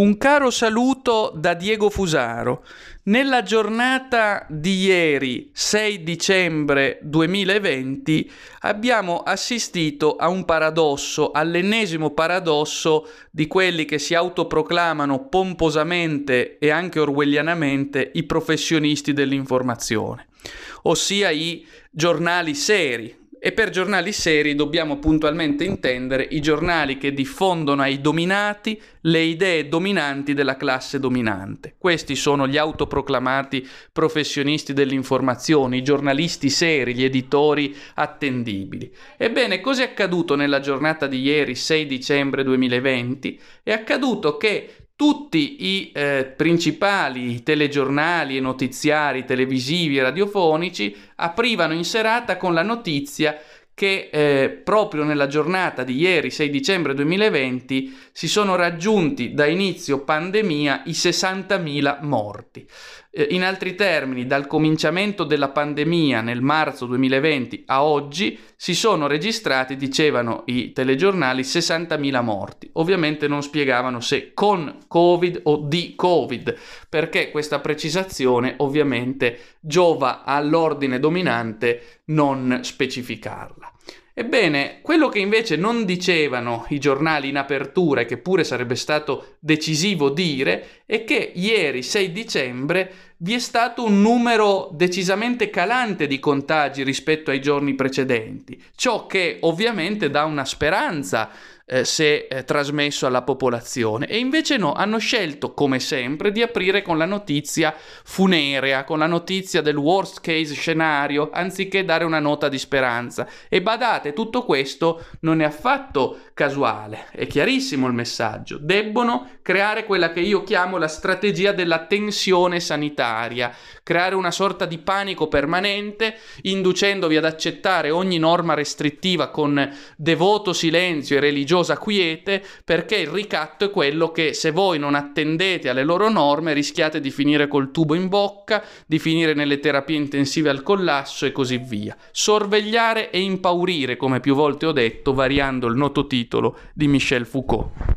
Un caro saluto da Diego Fusaro. Nella giornata di ieri, 6 dicembre 2020, abbiamo assistito a un paradosso, all'ennesimo paradosso di quelli che si autoproclamano pomposamente e anche orwellianamente i professionisti dell'informazione, ossia i giornali seri, e per giornali seri dobbiamo puntualmente intendere i giornali che diffondono ai dominati le idee dominanti della classe dominante. Questi sono gli autoproclamati professionisti dell'informazione, i giornalisti seri, gli editori attendibili. Ebbene, cosa è accaduto nella giornata di ieri, 6 dicembre 2020? È accaduto che tutti i eh, principali telegiornali e notiziari televisivi e radiofonici aprivano in serata con la notizia che eh, proprio nella giornata di ieri, 6 dicembre 2020, si sono raggiunti da inizio pandemia i 60.000 morti. Eh, in altri termini, dal cominciamento della pandemia nel marzo 2020 a oggi si sono registrati, dicevano i telegiornali, 60.000 morti. Ovviamente non spiegavano se con Covid o di Covid, perché questa precisazione ovviamente giova all'ordine dominante non specificarla. Ebbene, quello che invece non dicevano i giornali in apertura e che pure sarebbe stato decisivo dire è che ieri 6 dicembre vi è stato un numero decisamente calante di contagi rispetto ai giorni precedenti, ciò che ovviamente dà una speranza eh, se eh, trasmesso alla popolazione. E invece no, hanno scelto, come sempre, di aprire con la notizia funerea, con la notizia del worst case scenario, anziché dare una nota di speranza. E badate, tutto questo non è affatto casuale, è chiarissimo il messaggio. Debbono creare quella che io chiamo la strategia della tensione sanitaria, creare una sorta di panico permanente, inducendovi ad accettare ogni norma restrittiva con devoto silenzio e religiosa quiete, perché il ricatto è quello che se voi non attendete alle loro norme rischiate di finire col tubo in bocca, di finire nelle terapie intensive al collasso e così via. Sorvegliare e impaurire, come più volte ho detto, variando il noto titolo di Michel Foucault.